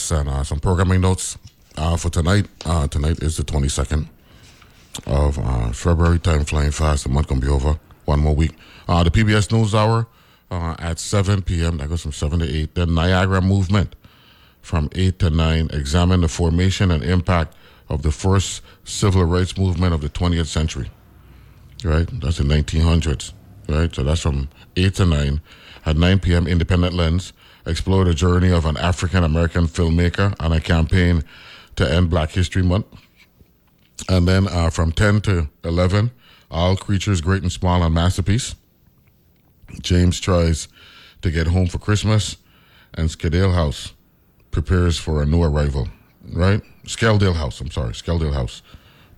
This and uh, some programming notes uh, for tonight. Uh, tonight is the 22nd of uh, February. Time flying fast. The month to be over. One more week. Uh, the PBS News Hour uh, at 7 p.m. That goes from 7 to 8. The Niagara Movement from 8 to 9. Examine the formation and impact of the first civil rights movement of the 20th century. Right? That's the 1900s. Right? So that's from 8 to 9. At 9 p.m., Independent Lens explore the journey of an African American filmmaker on a campaign to end Black History Month. And then uh, from 10 to 11, All Creatures Great and Small on Masterpiece. James tries to get home for Christmas, and Skadale House prepares for a new arrival, right? Skeldale House, I'm sorry, Skeldale House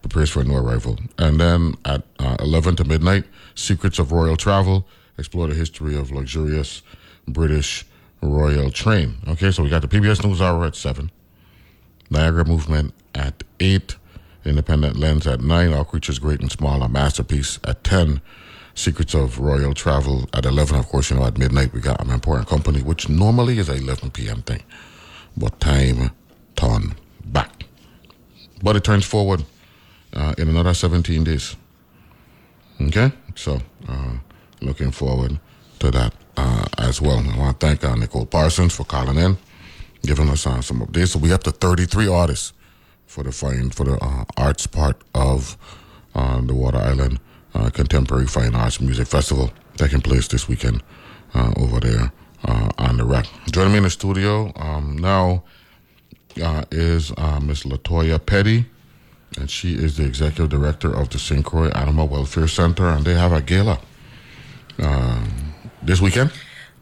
prepares for a new arrival. And then at uh, 11 to midnight, Secrets of Royal Travel, explore the history of luxurious British royal train. Okay, so we got the PBS News Hour at 7, Niagara Movement at 8, Independent Lens at 9, All Creatures Great and Small, a masterpiece at 10, Secrets of Royal Travel at 11. Of course, you know, at midnight we got an important company, which normally is a 11 p.m. thing, but time turn back. But it turns forward uh, in another 17 days. Okay, so uh, looking forward to that uh, as well. I want to thank uh, Nicole Parsons for calling in, giving us uh, some updates. So we up to 33 artists for the fine for the uh, arts part of uh, the Water Island uh, Contemporary Fine Arts Music Festival taking place this weekend uh, over there on the rack. Joining me in the studio um, now is Miss Latoya Petty, and she is the executive director of the St. Croix Animal Welfare Center, and they have a gala uh, this weekend,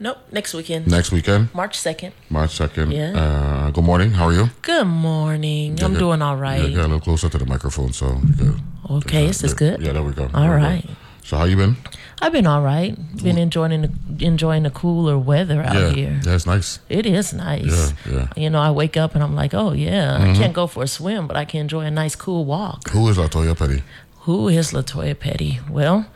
Nope, next weekend. next weekend, March 2nd. March 2nd. Yeah. Uh, good morning. How are you? Good morning. I'm Get- doing all right. Yeah, right. a little closer to the microphone, so good. Okay, this is good? Yeah, there we go. All There we go. So how you been? I've been all right. Been enjoying the, enjoying the cooler weather out yeah, here. yeah, it's nice. It is nice. Yeah, yeah. You know, I wake up and I'm like, oh yeah, I can't go for a swim, but I can enjoy a nice cool walk. Who is Latoya Petty? Who is Latoya Petty? Well,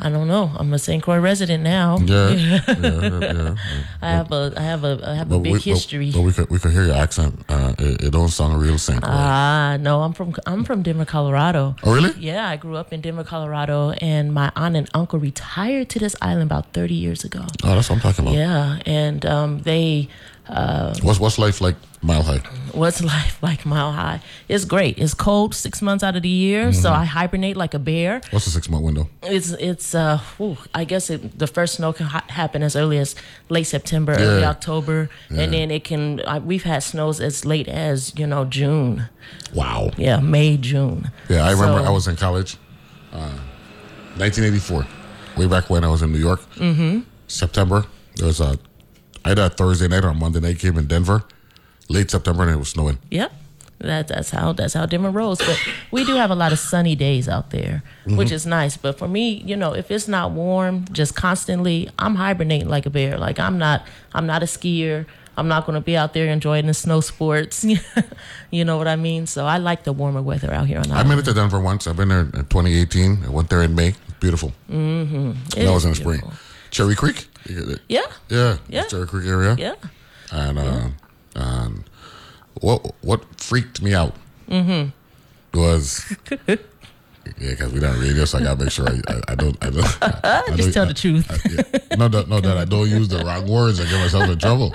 I don't know. I'm a St. Croix resident now. Yeah, yeah, yeah. yeah. I have a I have a I have a big we, history. But, we could we could hear your accent. Uh, it, it don't sound real St. Croix. Ah, no, I'm from I'm from Denver, Colorado. oh, really? Yeah, I grew up in Denver, Colorado, and my aunt and uncle retired to this island about 30 years ago. Oh, that's what I'm talking about. Yeah, and um, they What's what's life like Mile High? what's life like Mile High? It's great. It's cold six months out of the year, so Mm-hmm. I hibernate like a bear. What's the six month window? It's it's uh, whew, I guess it, the first snow can ha- happen as early as late September, early October, Yeah. and then it can. I, we've had snows as late as you know June. Wow. Yeah, May, June. Yeah, I remember I was in college, uh, 1984, way back when I was in New York. Mm-hmm. September. There was a, I had a Thursday night or a Monday night game in Denver, late September, and it was snowing. Yep. That, that's how that's how Denver rolls. But we do have a lot of sunny days out there, which is nice. But for me, you know, if it's not warm, just constantly, I'm hibernating like a bear. Like I'm not I'm not a skier. I'm not going to be out there enjoying the snow sports. you know what I mean? So I like the warmer weather out here on I've been to Denver once. I've been there in 2018. I went there in May. Beautiful. Mm-hmm. that was in the spring. Cherry Creek. You get it? Yeah. Yeah. Yeah. Cherry Creek area. Yeah. And uh, um, what what freaked me out Mm-hmm. was yeah, because we don't radio, so I gotta make sure I, I, I don't I don't I, Just don't- tell the truth. yeah. No, that, no, that I don't use the wrong words. I get myself in trouble.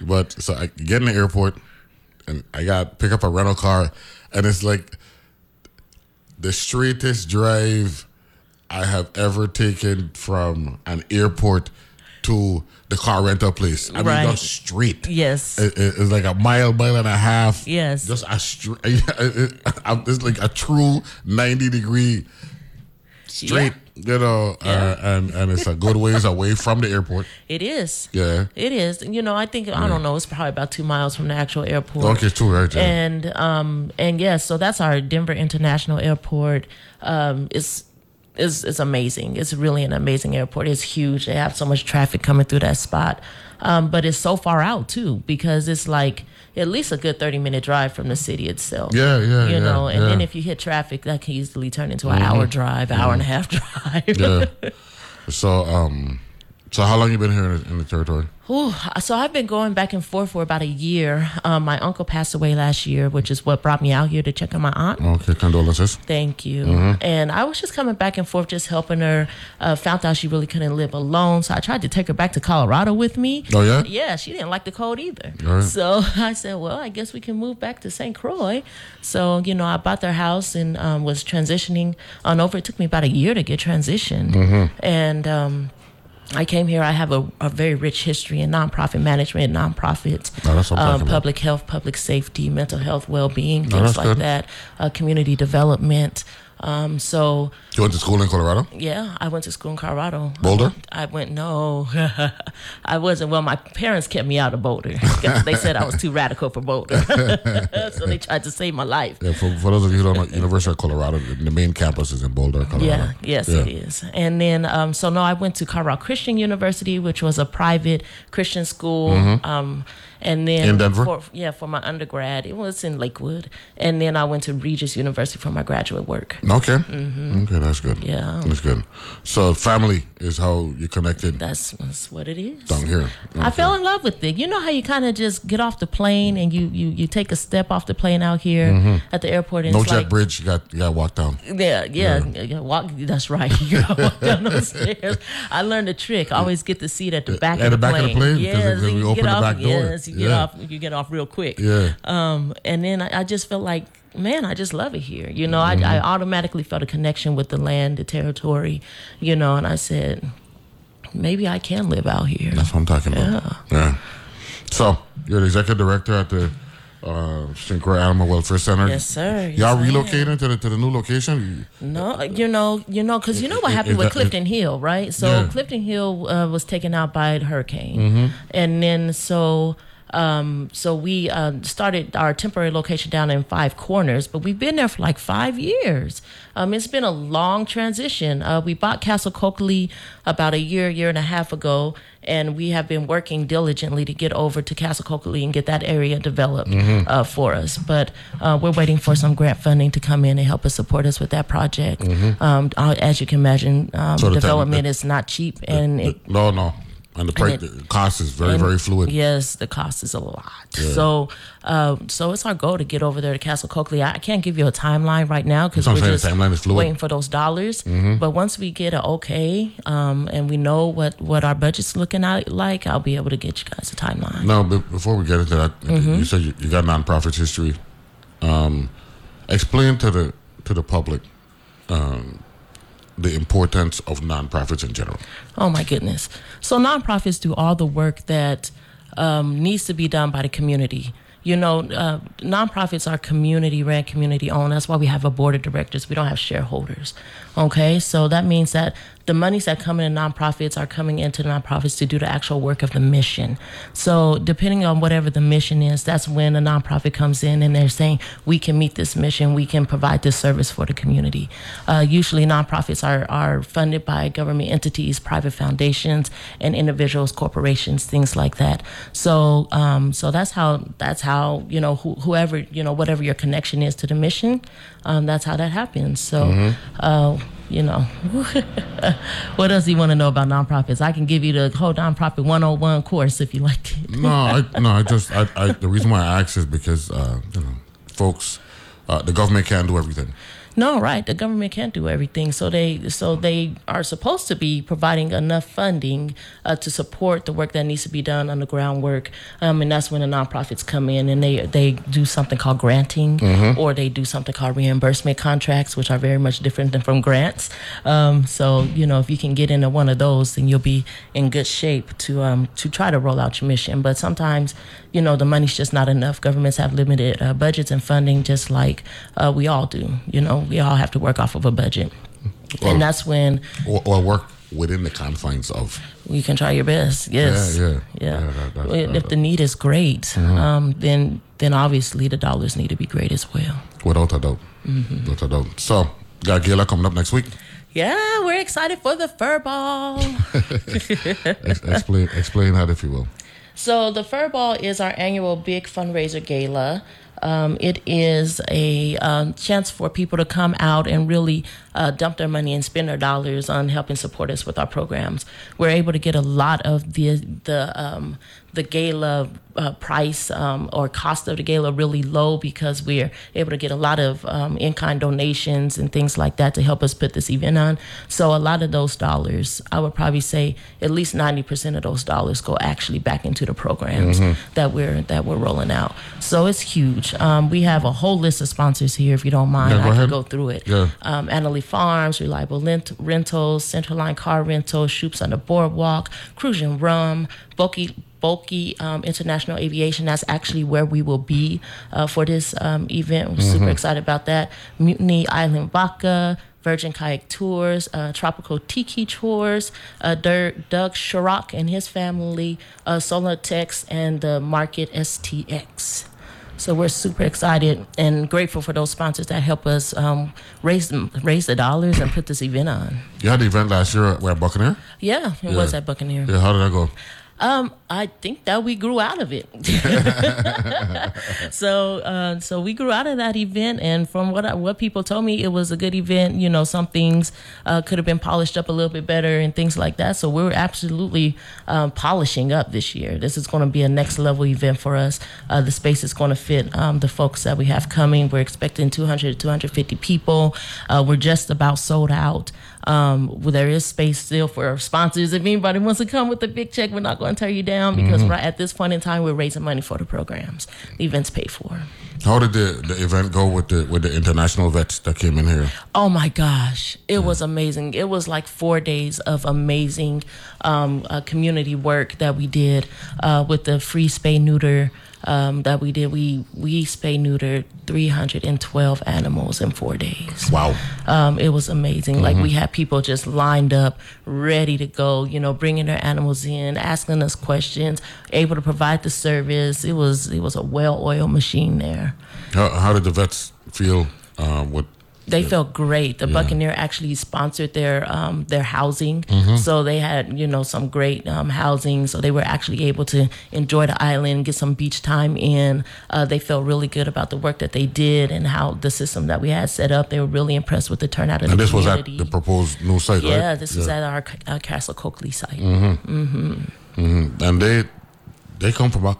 But so I get in the airport, and I got pick up a rental car, and it's like the straightest drive I have ever taken from an airport to the car rental place. I mean, Right. just straight. Yes. It- it- it's like a mile, mile and a half. Yes. Just a straight. It's like a true ninety degree straight. You know, uh, and and it's a good ways away from the airport. It is. Yeah. It is. You know, I think I don't know. It's probably about two miles from the actual airport. Okay, too right. Yeah. And um and yes, so that's our Denver International Airport. Um, it's is is amazing. It's really an amazing airport. It's huge. They have so much traffic coming through that spot. Um, but it's so far out too because it's like at least a good thirty minute drive from the city itself. Yeah, yeah, You yeah, know, and yeah. then if you hit traffic, that can easily turn into an hour drive, hour and a half drive. yeah. So um, so how long you been here in the, in the territory? Ooh, so I've been going back and forth for about a year. Um, my uncle passed away last year, which is what brought me out here to check on my aunt. Okay, condolences. Thank you. Mm-hmm. And I was just coming back and forth, just helping her. Uh, found out she really couldn't live alone, so I tried to take her back to Colorado with me. Oh yeah. Yeah, she didn't like the cold either. Right. So I said, well, I guess we can move back to St. Croix. So, you know, I bought their house and um, was transitioning on over. It took me about a year to get transitioned. Mm-hmm. And um, I came here. I have a, a very rich history in nonprofit management, nonprofits, I'm um, public health, public safety, mental health, well being, things that's like good. that, uh, community development. Um, so, You went to school in Colorado? yeah, I went to school in Colorado. Boulder? I went no, I wasn't. Well, my parents kept me out of Boulder. Because they said I was too radical for Boulder, so they tried to save my life. Yeah. For, for those of you who don't know, University of Colorado, the, the main campus is in Boulder, Colorado. Yeah, yes, Yeah. it is. And then, um, so no, I went to Colorado Christian University, which was a private Christian school. Um, and then Mm-hmm. In Denver? For, yeah, for my undergrad, it was in Lakewood. And then I went to Regis University for my graduate work. Okay. Okay, that's good. Mm-hmm. Yeah. That's good. So family is how you connected That's, that's what it is. down here. I fell in love with it. You know how you kind of just get off the plane and you, you, you take a step off the plane out here at the airport and Mm-hmm. No jet like, bridge. You got you got walk down. Yeah, yeah, yeah. Walk. That's right. You gotta walk down those stairs. I learned a trick. Always get the seat at the back At of the the back of the plane. plane? Yes, then we open the back door. Yes, you get Yeah. off. You get off real quick. Yeah. Um, and then I, I just felt like, man, I just love it here. You know, I, Mm-hmm. I automatically felt a connection with the land, the territory. You know, and I said, maybe I can live out here. That's what I'm talking about. Yeah. So you're the executive director at the uh, St. Croix Animal Welfare Center. Yes, sir. Yes, Y'all I relocating to the to the new location? No, you know, you know, because you know what happened with that- Clifton Hill, right? So Yeah. Clifton Hill uh, was taken out by a hurricane, Mm-hmm. and then so. Um, so we uh, started our temporary location down in Five Corners, but we've been there for like five years. Um, it's been a long transition. Uh, we bought Castle Coakley about a year, year and a half ago, and we have been working diligently to get over to Castle Coakley and get that area developed Mm-hmm. uh, for us. But uh, we're waiting for some grant funding to come in and help us support us with that project. Um, uh, as you can imagine, um, Mm-hmm. The development is not cheap, and it, No, no. And the price, it- the cost is very, very fluid. Yes, the cost is a lot. So, uh, so it's our goal to get over there to Castle Coakley. I I can't give you a timeline right now because we're just saying, the timeline is fluid. Mm-hmm. waiting for those dollars. But once we get a okay, um, and we know what what our budget's looking at like, I'll be able to get you guys a timeline. No, but before we get into that, Mm-hmm. you said you, you got nonprofit history. Um, explain to the to the public um, the importance of nonprofits in general. Oh my goodness. So nonprofits do all the work that um, needs to be done by the community. You know, uh, nonprofits are community ran, community owned. That's why we have a board of directors. We don't have shareholders. Okay, so that means that the monies that come in nonprofits are coming into nonprofits to do the actual work of the mission. So depending on whatever the mission is, that's when a nonprofit comes in and they're saying we can meet this mission, we can provide this service for the community. Uh, usually, nonprofits are are funded by government entities, private foundations, and individuals, corporations, things like that. So, um, so that's how that's how you know who, whoever you know whatever your connection is to the mission, um, that's how that happens. So, uh, you know, what else do you want to know about nonprofits? I can give you the whole nonprofit 101 course if you like it. No, I no, I just I, I the reason why I ask is because uh, you know folks uh, the government can't do everything. No, right. The government can't do everything, so they so they are supposed to be providing enough funding uh, to support the work that needs to be done on the groundwork, um, and that's when the nonprofits come in and they they do something called granting, or they do something called reimbursement contracts, which are very much different than from grants. Um, so you know, if you can get into one of those, then you'll be in good shape to um, to try to roll out your mission. But sometimes, you know, the money's just not enough. Governments have limited uh, budgets and funding, just like uh, we all do. You know, we all have to work off of a budget, Well- and that's when Or, or work within the confines of. you can try your best. Yes. Yeah, yeah. Yeah. Yeah, that- that- that- if the need is great, um, then then obviously the dollars need to be great as well. Without a doubt. Without a doubt. So, got Gala coming up next week. Yeah, we're excited for the fur ball. Explain, explain that if you will. So the Fur Ball is our annual big fundraiser gala. Um, it is a um, chance for people to come out and really uh, dump their money and spend their dollars on helping support us with our programs. We're able to get a lot of the the um, the gala uh, price um, or cost of the gala really low because we're able to get a lot of um, in-kind donations and things like that to help us put this event on. So a lot of those dollars, I would probably say at least 90% of those dollars go actually back into the programs that we're that we're rolling out. So it's huge. Um, we have a whole list of sponsors here. If you don't mind, I ahead. can go through it. Yeah. Um, Annaly Farms, Reliable Lent- Rentals, Centerline Car Rental, Shupe's on the Boardwalk, Crucian Rum, Bohlke Bohlke um, International Aviation. That's actually where we will be uh, for this um, event. We're super excited about that. Mutiny Island Vodka, Virgin Kayak Tours, uh, Tropical Tiki Tours, uh, Doug Sharrock and his family, uh, Solar Tex, and the Market STX. So we're super excited and grateful for those sponsors that help us um, raise raise the dollars and put this event on. You had the event last year at where Buccaneer? Yeah, it was at Buccaneer. Yeah, how did that go? Um, I think that we grew out of it. so, uh, so we grew out of that event, and from what I, what people told me, it was a good event. You know, some things uh, could have been polished up a little bit better, and things like that. So we're absolutely um, polishing up this year. This is going to be a next level event for us. Uh, the space is going to fit um, the folks that we have coming. We're expecting 200 to 250 people. Uh, we're just about sold out. Um, well, there is space still for sponsors. If anybody wants to come with a big check, we're not going to tear you down because right at this point in time, we're raising money for the programs. The event's paid for. How did the, the event go with the with the international vets that came in here? Oh my gosh, it was amazing. It was like four days of amazing um, uh, community work that we did uh, with the free spay neuter um, that we did. We we spay neutered 312 animals in four days. Wow. Um, it was amazing. Like we had people just lined up, ready to go. You know, bringing their animals in, asking us questions, able to provide the service. It was it was a well-oiled machine there. How, how did the vets feel uh, with They felt great. The Buccaneer actually sponsored their um, their housing, so they had you know some great um, housing. So they were actually able to enjoy the island, get some beach time in. Uh, they felt really good about the work that they did and how the system that we had set up. They were really impressed with the turnout of and the this was at the proposed new site, right? yeah, this was at our uh, Castle Coakley site. and they they come from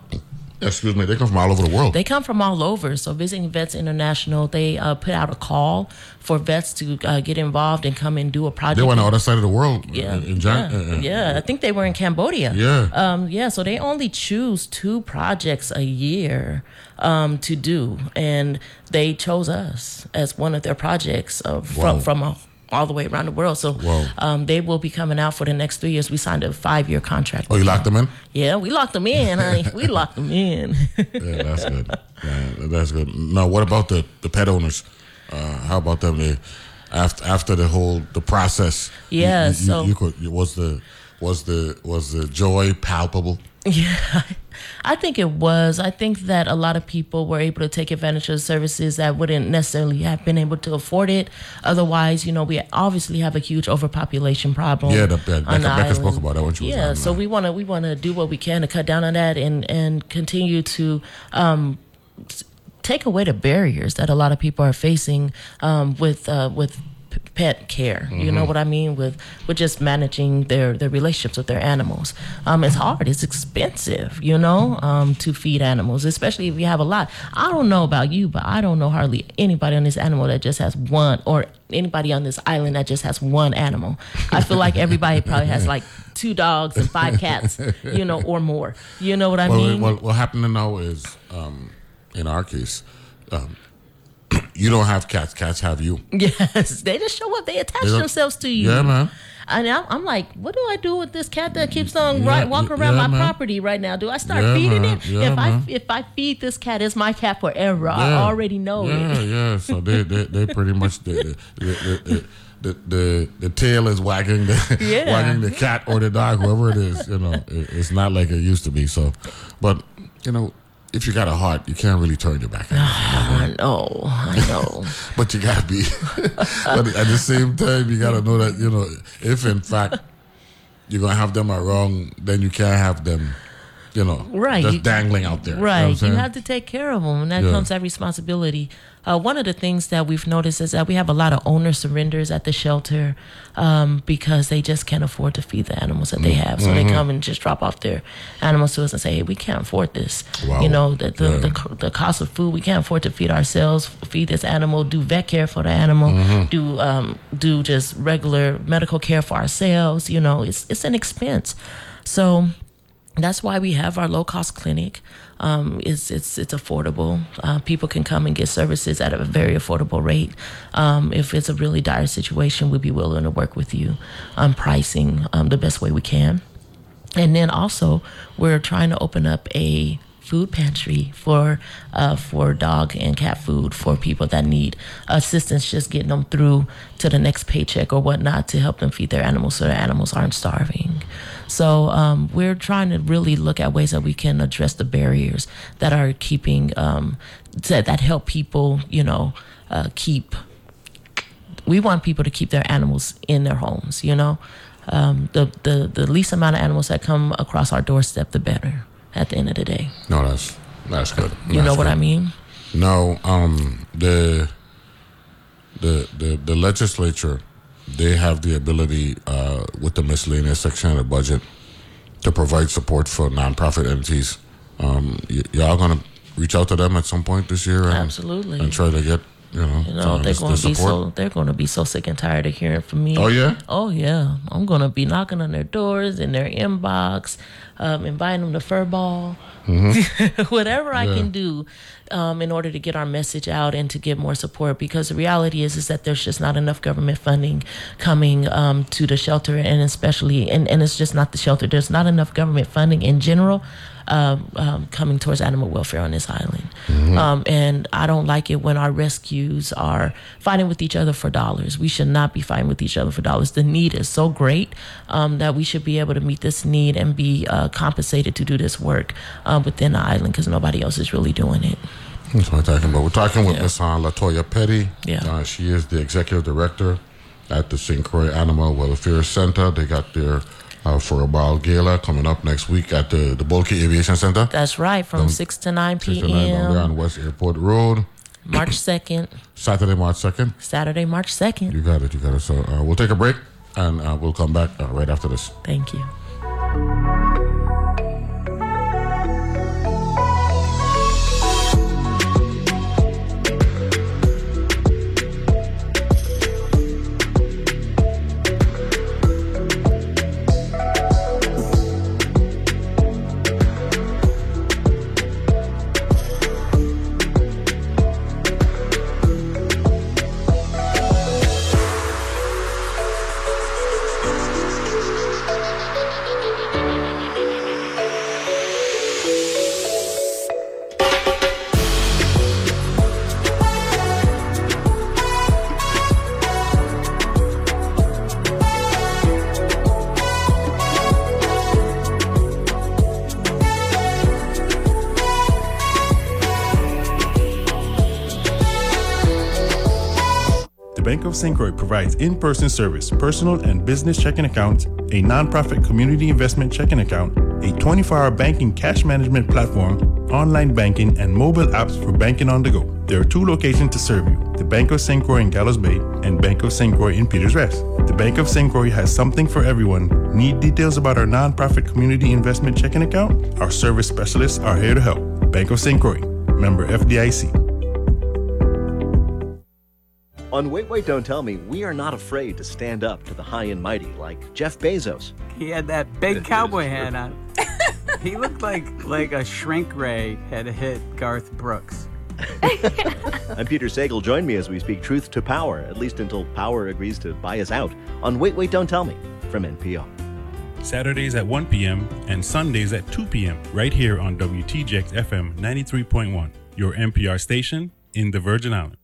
excuse me, they come from all over the world. They come from all over. So Visiting Vets International, they uh, put out a call for vets to uh, get involved and come and do a project. They went on the other side of the world. Yeah, in, in yeah, uh, uh, yeah. I think they were in Cambodia. Yeah. um, yeah. So they only choose two projects a year um, to do, and they chose us as one of their projects uh, from Wow. from a, all the way around the world. So um, they will be coming out for the next three years. We signed a five year contract. Oh, you locked them in? Yeah, we locked them in, honey. we locked them in. Yeah, that's good. Yeah, that's good. Now, what about the, the pet owners? Uh, how about them? They, after after the whole the process. Yeah, you, you, so- you could was the was the was the joy palpable? Yeah, I think it was. I think that a lot of people were able to take advantage of services that wouldn't necessarily have been able to afford it. Otherwise, you know, we obviously have a huge overpopulation problem. Yeah, the, the, on Becca, Becca spoke about that when she was Yeah, so we want to we want to do what we can to cut down on that and and continue to um, take away the barriers that a lot of people are facing um, with uh, with pet care. You know what I mean with with just managing their their relationships with their animals. Um, it's hard. It's expensive. You know, um, to feed animals, especially if you have a lot. I don't know about you, but I don't know hardly anybody on this animal that just has one or anybody on this island that just has one animal. I feel like everybody probably has like two dogs and five cats, you know, or more. You know what I Well, mean? what, what happening now is, um, in our case, um, you don't have cats. Cats have you. Yes, they just show up. They attach They themselves to you. Yeah, man. And I'm, I'm like, what do I do with this cat that keeps on Yeah, right walking around yeah, my man. property right now? Do I start Yeah, feeding man. it? If man. I if I feed this cat, it's my cat forever. I already know yeah, it. Yeah, So they they, they pretty much the the, the, the, the, tail is wagging the wagging the cat or the dog, whoever it is. You know, it, it's not like it used to be. So, but you know, if you got a heart, you can't really turn your back. on it. I know, I know. but you gotta be. but at the same time, you gotta know that you know if in fact you're gonna have them around, then you can't have them. You know, Right. just dangling out there. You know Right. You have to take care of them, and that Yeah. comes that responsibility. Uh, one of the things that we've noticed is that we have a lot of owner surrenders at the shelter um, because they just can't afford to feed the animals that they have. So Mm-hmm. they come and just drop off their animals to us and say, "Hey, we can't afford this. Wow. You know, the the, Yeah. the the cost of food we can't afford to feed ourselves, feed this animal, do vet care for the animal, Mm-hmm. do um, do just regular medical care for ourselves. You know, it's it's an expense. So that's why we have our low cost clinic. Um, it's it's it's affordable. Uh, people can come and get services at a very affordable rate. Um, if it's a really dire situation, we'd be willing to work with you on pricing um, the best way we can. And then also, we're trying to open up a food pantry for uh, for dog and cat food for people that need assistance just getting them through to the next paycheck or whatnot to help them feed their animals so their animals aren't starving. So um, we're trying to really look at ways that we can address the barriers that are keeping um, that, that help people, you know, uh, keep we want people to keep their animals in their homes. You know, um, the the the least amount of animals that come across our doorstep, the better. At the end of the day, No, that's that's good. you know what I mean. No, um, the the the the legislature they have the ability uh, with the miscellaneous section of the budget to provide support for nonprofit entities. Um, y- y'all gonna reach out to them at some point this year and, Absolutely. and try to get you know, You know, they're going to be so they're going to be so sick and tired of hearing from me. Oh, yeah? Oh yeah. I'm going to be knocking on their doors in their inbox, um, inviting them to fur ball, whatever I Mm-hmm. Yeah. can do um, in order to get our message out and to get more support. Because the reality is is that there's just not enough government funding coming um, to the shelter, and especially and, and it's just not the shelter. There's not enough government funding in general. Um, um, coming towards animal welfare on this island, um, and I don't like it when our rescues are fighting with each other for dollars. We should not be fighting with each other for dollars. The need is so great um, that we should be able to meet this need and be uh, compensated to do this work uh, within the island because nobody else is really doing it. That's what I'm talking about. We're talking with Miss uh, Latoya Petty. Yeah. Uh, she is the executive director at the St. Croix Animal Welfare Center. They got their uh, for a ball gala coming up next week at the the Bohlke Aviation Center. That's right, from 6 to 9 Six to nine down there on West Airport Road, March 2nd, Saturday, March second. Saturday, March 2nd. You got it. You got it. So uh, we'll take a break and uh, we'll come back uh, right after this. Thank you. St. Croix provides in person service, personal and business checking accounts, a nonprofit community investment checking account, a 24 hour banking cash management platform, online banking, and mobile apps for banking on the go. There are two locations to serve you the Bank of St. Croix in Gallows Bay, and Bank of St. Croix in Peters Rest. The Bank of St. Croix has something for everyone. Need details about our nonprofit community investment checking account? Our service specialists are here to help. Bank of St. Croix, member FDIC. On Wait, Wait, Don't Tell Me, we are not afraid to stand up to the high and mighty like Jeff Bezos. He had that big cowboy hat on. he looked like like a shrink ray had hit Garth Brooks. I'm Peter Sagal. Join me as we speak truth to power, at least until power agrees to buy us out, on Wait, Wait, Don't Tell Me from NPR. Saturdays at 1 p.m. and Sundays at 2 p.m. right here on WTJX FM 93.1, your NPR station in the Virgin Islands.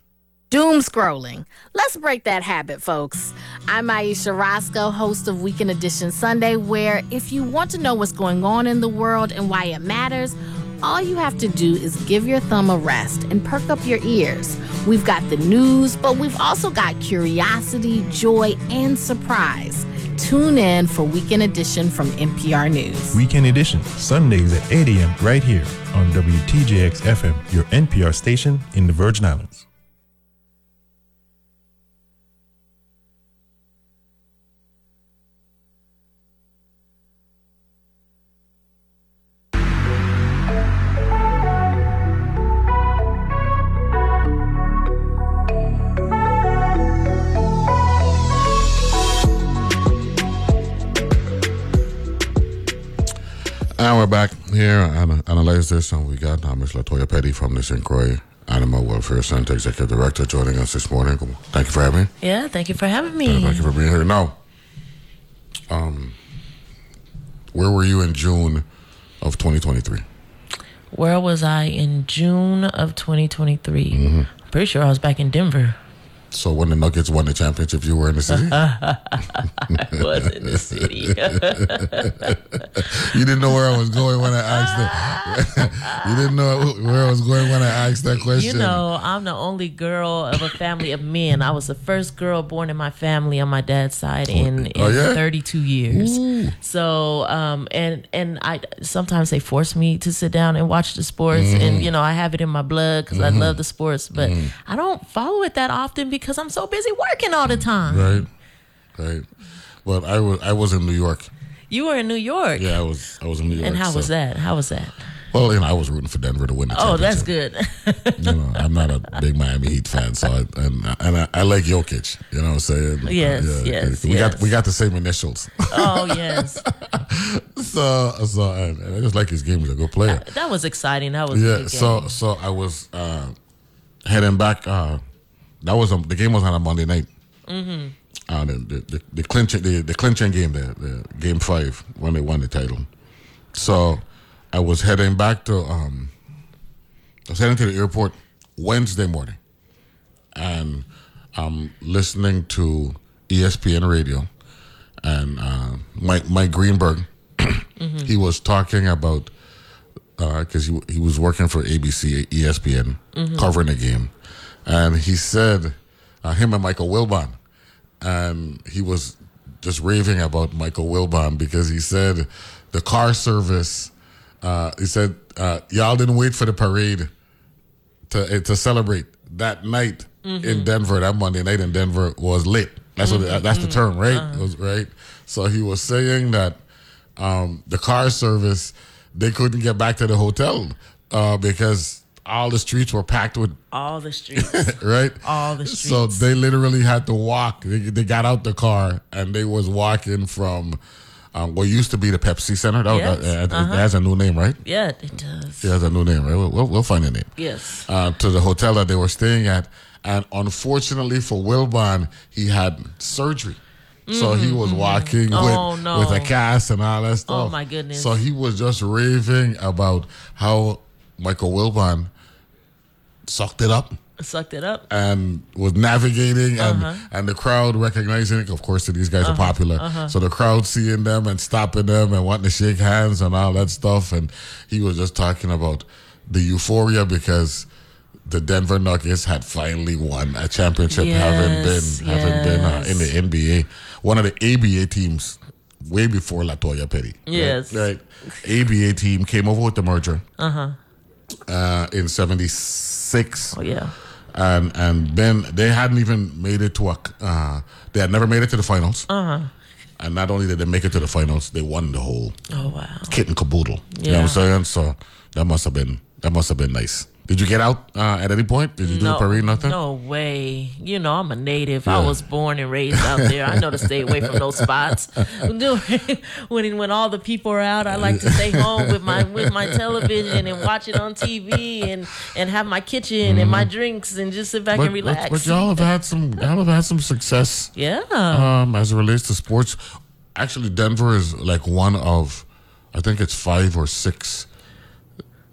Doom scrolling. Let's break that habit, folks. I'm Ayesha Rascoe, host of Weekend Edition Sunday, where if you want to know what's going on in the world and why it matters, all you have to do is give your thumb a rest and perk up your ears. We've got the news, but we've also got curiosity, joy, and surprise. Tune in for Weekend Edition from NPR News. Weekend Edition, Sundays at 8 a.m. right here on WTJX FM, your NPR station in the Virgin Islands. And we're back here and analyze this, and we got uh, Ms. Latoya Petty from the St. Croix Animal Welfare Center Executive Director joining us this morning. Thank you for having me. Yeah, thank you for having Uh, me. Thank you for being here. Now, um, where were you in June of 2023? Where was I in June of 2023? Mm-hmm. Pretty sure I was back in Denver. So when the Nuggets won the championship, you were in the city. I was in the city. you didn't know where I was going when I asked that. you didn't know where I was going when I asked that question. you know, I'm the only girl of a family of men. I was the first girl born in my family on my dad's side in, in Oh, yeah? 32 years. So, um, and and I sometimes they force me to sit down and watch the sports, Mm-hmm. and you know I have it in my blood because I love the sports, but I don't follow it that often because I'm so busy working all the time. right, right. But I was I was in New York. You were in New York. Yeah, I was I was in New York. And how so- was that? How was that? Well, you know, I was rooting for Denver to win the Oh, that's good. You know, I'm not a big Miami Heat fan, so I, and and I, I like Jokic. You know what I'm saying? Yes, yes, We got we got the same initials. oh yes, so so and, I just like his game. He's a good player. that was exciting. That was a Yeah. So so I was uh, heading back. Uh, that was a, the game was on a Monday night. Mm-hmm. Uh, the, the, the, the clinching the, the clinching game the, the game five when they won the title. So I was heading back to um, I was heading to the airport Wednesday morning, and I'm listening to ESPN radio, and uh, Mike Mike Greenberg, he was talking about because he he was working for ABC ESPN covering the game, and he said uh, him and Michael Wilbon, and he was just raving about Michael Wilbon because he said the car service. Uh, he said uh, y'all didn't wait for the parade to uh, to celebrate that night in Denver. That Monday night in Denver was lit. That's what that's the term, right? It was right. So he was saying that um, the car service they couldn't get back to the hotel uh, because all the streets were packed with all the streets. right. All the streets. So they literally had to walk. They, they got out the car and they was walking from um, what used to be the Pepsi Center. That, Yes, that- uh-huh. it has a new name, right? yeah, it does. It has a new name, right? We'll, we'll, we'll find a name. Yes. Uh, to the hotel that they were staying at. And unfortunately for Wilbon, he had surgery. So he was walking with, Oh, no. with a cast and all that stuff. Oh, my goodness. So he was just raving about how Michael Wilbon sucked it up Sucked it up. and was navigating and Uh-huh. and the crowd recognizing it. Of course, that these guys are popular, uh-huh. so the crowd seeing them and stopping them and wanting to shake hands and all that stuff. And he was just talking about the euphoria because the Denver Nuggets had finally won a championship, having Yes, been having been uh, in the. NBA, one of the ABA teams way before Latoya Petty. right? Yes. right. ABA team came over with the merger Uh-huh. Uh, in '76 Oh yeah. and and then they hadn't even made it to a uh, they had never made it to the finals Uh-huh. and not only did they make it to the finals they won the whole Oh wow. kit and caboodle you know what Yeah. i'm saying so that must have been that must have been nice did you get out uh, at any point did you do the parade nothing No way. You know, I'm a native. I was born and raised out there. I know to stay away from those spots. when when all the people are out, I like to stay home with my with my television and watch it on TV and and have my kitchen and my drinks and just sit back but, and relax. but, but y'all have had some y'all have had some success yeah. um, as it relates to sports actually denver is like one of i think it's five or six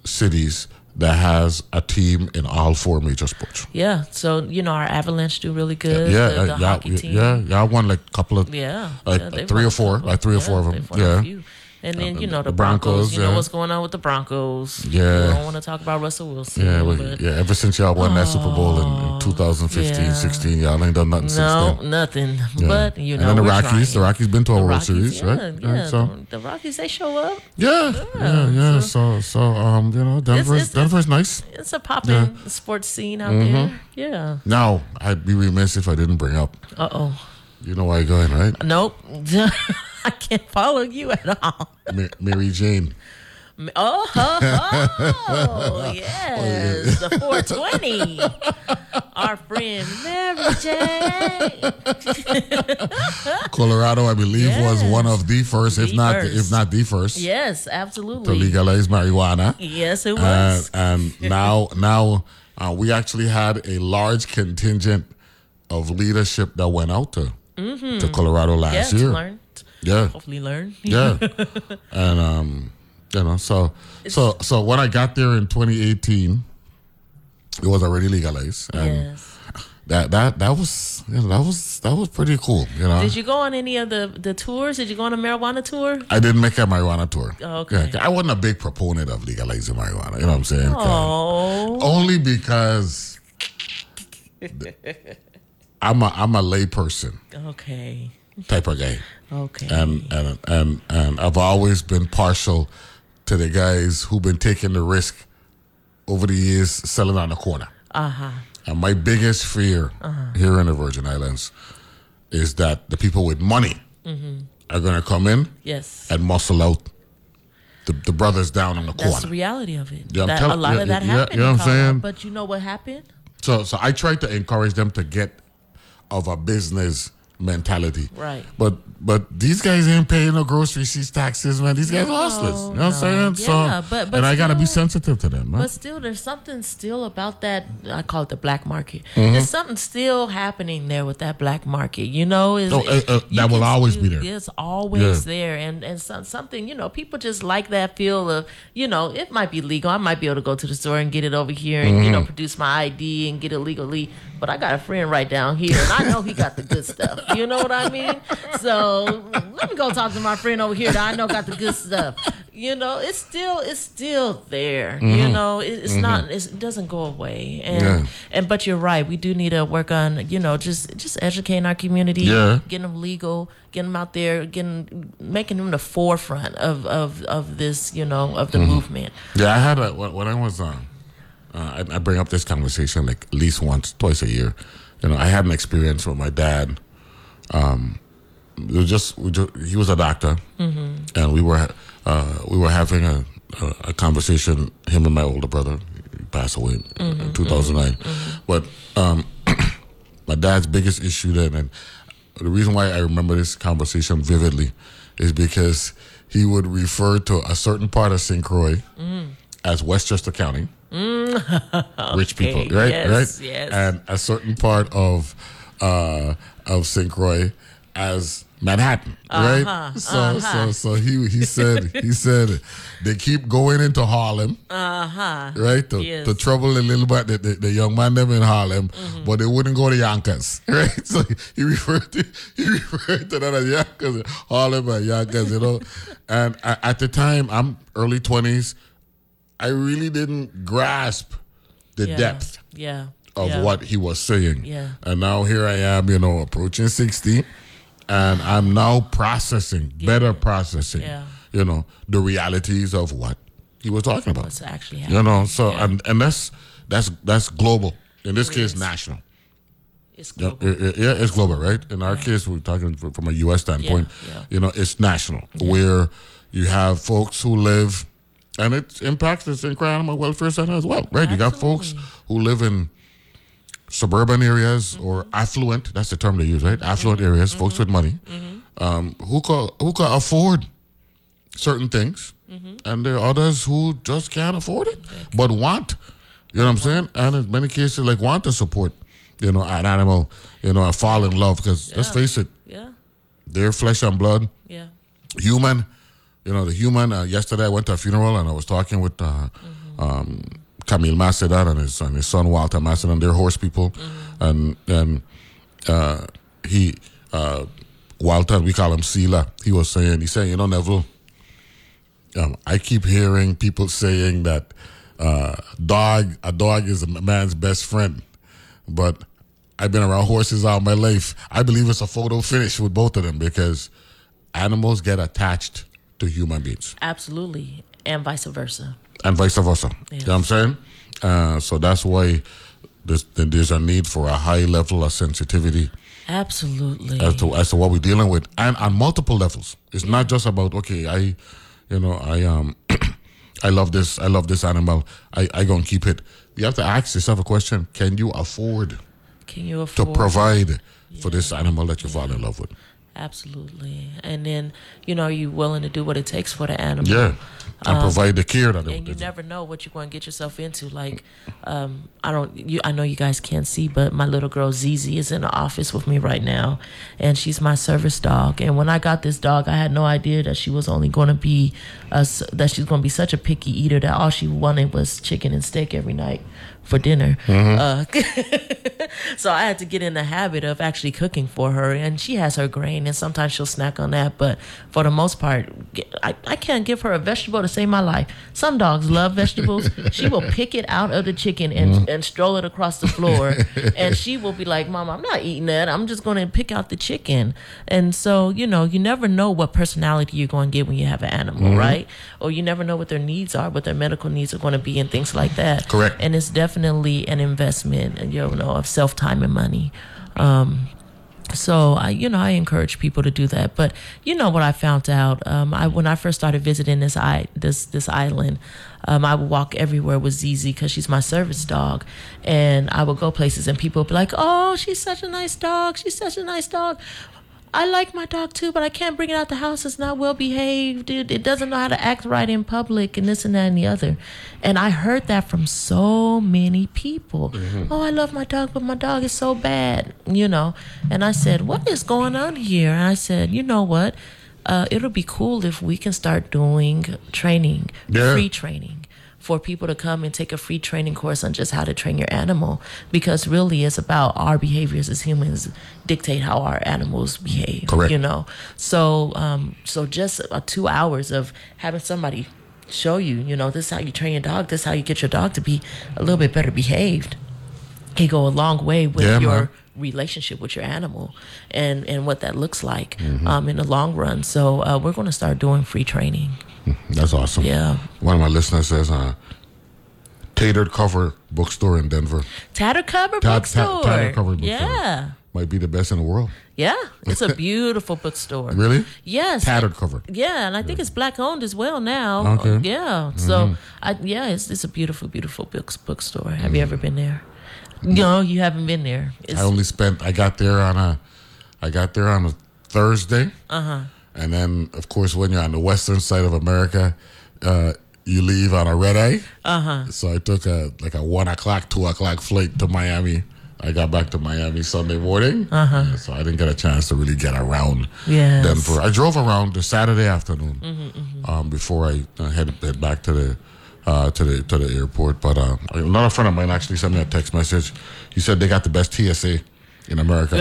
cities that has a team in all four major sports yeah. So you know, our Avalanche do really good. yeah, the, the y'all, team. yeah, y'all won like a couple of Yeah, like yeah, three or four, like three or Yeah, four of them. Yeah. And then Uh, you know the, the Broncos. Broncos, You know yeah. what's going on with the Broncos. Yeah. We don't want to talk about Russell Wilson. yeah, well, but yeah. Ever since y'all won that Super Bowl in, in 2015, yeah. 16, y'all ain't done nothing since no, then. nothing. Yeah. But you know, and then the Rockies, the. Rockies been to a World Series, right? Yeah, so the, the Rockies they show up. yeah, yeah, yeah. So, so um, you know, Denver's it's- Denver's nice. It's a popping sports scene out Mhm. there. Yeah. Now, I'd be remiss if I didn't bring up. Uh oh. You know why you're going, right? Nope. I can't follow you at all. Ma- Mary Jane. Oh, oh, yes, the 420. Our friend Mary Jane. Colorado, I believe, was one of the first, if not, first. if not the first, Yes, to absolutely. legalize marijuana. Yes, it and, was. and now now uh, we actually had a large contingent of leadership that went out to Mhm. to Colorado last yeah, to year. learn. Yeah, Hopefully learn. yeah, and um, you know, so so so when I got there in 2018, it was already legalized, and Yes. that that that was you know, that was that was pretty cool. You know, Did you go on any of the, the tours? Did you go on a marijuana tour? I didn't make a marijuana tour. Oh, okay. Yeah, I wasn't a big proponent of legalizing marijuana. You know what I'm saying? Oh. Only because I'm a I'm a lay person Okay. type of guy. Okay. And and and and I've always been partial to the guys who've been taking the risk over the years selling on the corner. Uh huh. And my biggest fear Uh-huh. here in the Virgin Islands is that the people with money hmm are gonna come in Yes. and muscle out the, the brothers down on the That's corner. That's the reality of it. Yeah, that, tell- a lot yeah, of that yeah, happened. you know what I'm saying? But you know what happened? So so I try to encourage them to get of a business mentality. Right. But but these guys ain't paying no grocery fees, taxes, man. These guys are hustlers. You know what I'm saying? Yeah, so but- but and I gotta be sensitive to them, man. But still, there's something still about that. I call it the black market. Mhm. There's something still happening there with that black market. You know, is Oh, uh, uh, that will always be there. It's always Yeah. there, and and some, something you know, people just like that feel of you know, it might be legal. I might be able to go to the store and get it over here, and you know, Mhm. produce my ID and get it legally. But I got a friend right down here, and I know he got the good stuff. You know what I mean? So let me go talk to my friend over here that I know got the good stuff. You know, it's still it's still there. You Mhm. know, it, it's Mhm. not it's, it doesn't go away. And Yeah. and but you're right. We do need to work on you know just just educating our community, Yeah. getting them legal, getting them out there, getting making them the forefront of of of this you know of the Mhm. movement. Yeah, I had a when I was um, uh, I, I bring up this conversation like at least once, twice a year. You know, I had an experience with my dad. Um, it was just, we just he was a doctor, Mhm. and we were uh, we were having a, a a conversation. Him and my older brother he passed away in Mhm, 2009. But um, my dad's biggest issue then, and the reason why I remember this conversation vividly, is because he would refer to a certain part of St. Croix Mm. as Westchester County, Mm. rich people, right? yes, right? yes. And a certain part of uh, of St. Croix as Manhattan, right? Uh-huh, So uh-huh. so so he he said he said they keep going into Harlem, Uh huh. right? To, Yes. to trouble a little bit the, the, the young man them in Harlem, Mm-hmm. but they wouldn't go to Yonkers, right? So he referred to he referred to that as Yonkers, Harlem and Yonkers, you know. and at the time, I'm early twenties. I really didn't grasp the Yeah. depth Yeah. of yeah. what he was saying. Yeah. And now here I am, you know, approaching 60, and I'm now processing, better processing, Yeah. you know, the realities of what he was talking about. What's actually happening. You know, so Yeah. and and that's that's that's global. In this case, national. It's global. yeah, yeah, it's global, right? In our case, we're talking from a U.S. standpoint. yeah. You know, it's national, where you have folks who live, and it impacts the. Croix Animal Welfare Center as well, right? You got folks who live in suburban areas mm-hmm. or affluent. That's the term they use, right? Affluent mm-hmm. areas, folks mm-hmm. with money, um, who can who can afford certain things, and there are others who just can't afford it, but want. You know what I'm saying? And in many cases, like want to support, you know, an animal, you know, and fall in love. Because let's face it, Yeah. they're flesh and blood, Yeah. human. You know, the human. Uh, yesterday, I went to a funeral and I was talking with uh, um, Camille Macedon and his and his son Walter Macedon. They're horse people, and and uh, he uh, Walter, we call him Sila. He was saying, he said, you know, Neville. Um, I keep hearing people saying that uh, dog, a dog is a man's best friend, but I've been around horses all my life. I believe it's a photo finish with both of them because animals get attached to human beings Absolutely. And vice versa. and vice versa. You know what I'm saying? Uh, so that's why there's, there's a need for a high level of sensitivity Absolutely. as to as to what we're dealing with, and on multiple levels. It's not just about okay, I, you know, I um, I love this, I love this animal, I I gonna keep it. You have to ask yourself a question: Can you afford Can you afford to provide for this animal that you fall in love with? Absolutely. And then, you know, are you willing to do what it takes for the animal? Yeah, and provide the care that Um, and you never know what you're going to get yourself into. Like, um, I don't, you, I know you guys can't see, but my little girl Zizi is in the office with me right now, and she's my service dog. And when I got this dog, I had no idea that she was only going to be, a s that she's going to be such a picky eater that all she wanted was chicken and steak every night for dinner. Mm-hmm. Uh, so I had to get in the habit of actually cooking for her, and she has her grain, and sometimes she'll snack on that. But for the most part, I, I can't give her a vegetable to save my life. Some dogs love vegetables. she will pick it out of the chicken and, mm-hmm. and stroll it across the floor, and she will be like, "Mom, I'm not eating that. I'm just going to pick out the chicken." And so, you know, you never know what personality you're going to get when you have an animal, mm-hmm. right? Or you never know what their needs are, what their medical needs are going to be, and things like that. Correct. And it's definitely an investment, and you know, of self time and money. Um, so I, you know, I encourage people to do that. But you know what I found out? Um, I when I first started visiting this i this this island, um, I would walk everywhere with Zizi because she's my service dog, and I would go places and people would be like, "Oh, she's such a nice dog. She's such a nice dog." I like my dog too, but I can't bring it out the house. It's not well behaved. It, it doesn't know how to act right in public, and this and that and the other. And I heard that from so many people. Oh, I love my dog, but my dog is so bad, you know. And I said, What is going on here? And I said, You know what? Uh, it'll be cool if we can start doing training, Yeah. free training for people to come and take a free training course on just how to train your animal because really it's about our behaviors as humans dictate how our animals behave Correct. you know so um so just uh, two hours of having somebody show you you know this is how you train your dog this is how you get your dog to be a little bit better behaved can go a long way with Yeah, your man. relationship with your animal and and what that looks like Mm-hmm. um in the long run so uh, we're going to start doing free training That's awesome. yeah One of my listeners says, uh, Tattered Cover Bookstore in Denver Tatter cover Ta- ta- bookstore. Tatter Cover bookstore. Yeah. might be the best in the world. Yeah. It's a beautiful bookstore. Really? Yes. Tattered Cover. Yeah, and I think it's black owned as well now. Okay. Mm-hmm. Yeah. So I yeah, it's it's a beautiful, beautiful books bookstore. Have you ever been there? No, you haven't been there. It's, I only spent. I got there on a. I got there on a Thursday. Uh huh. And then, of course, when you're on the western side of America, uh, you leave on a red eye. Uh huh. So I took a like a one o'clock, two o'clock flight to Miami I got back to Miami Sunday morning, Uh-huh. so I didn't get a chance to really get around Yes. Denver. I drove around the Saturday afternoon Mm-hmm, um, before I uh, head head back to the uh, to the to the airport. But uh, another friend of mine actually sent me a text message. He said they got the best TSA in America.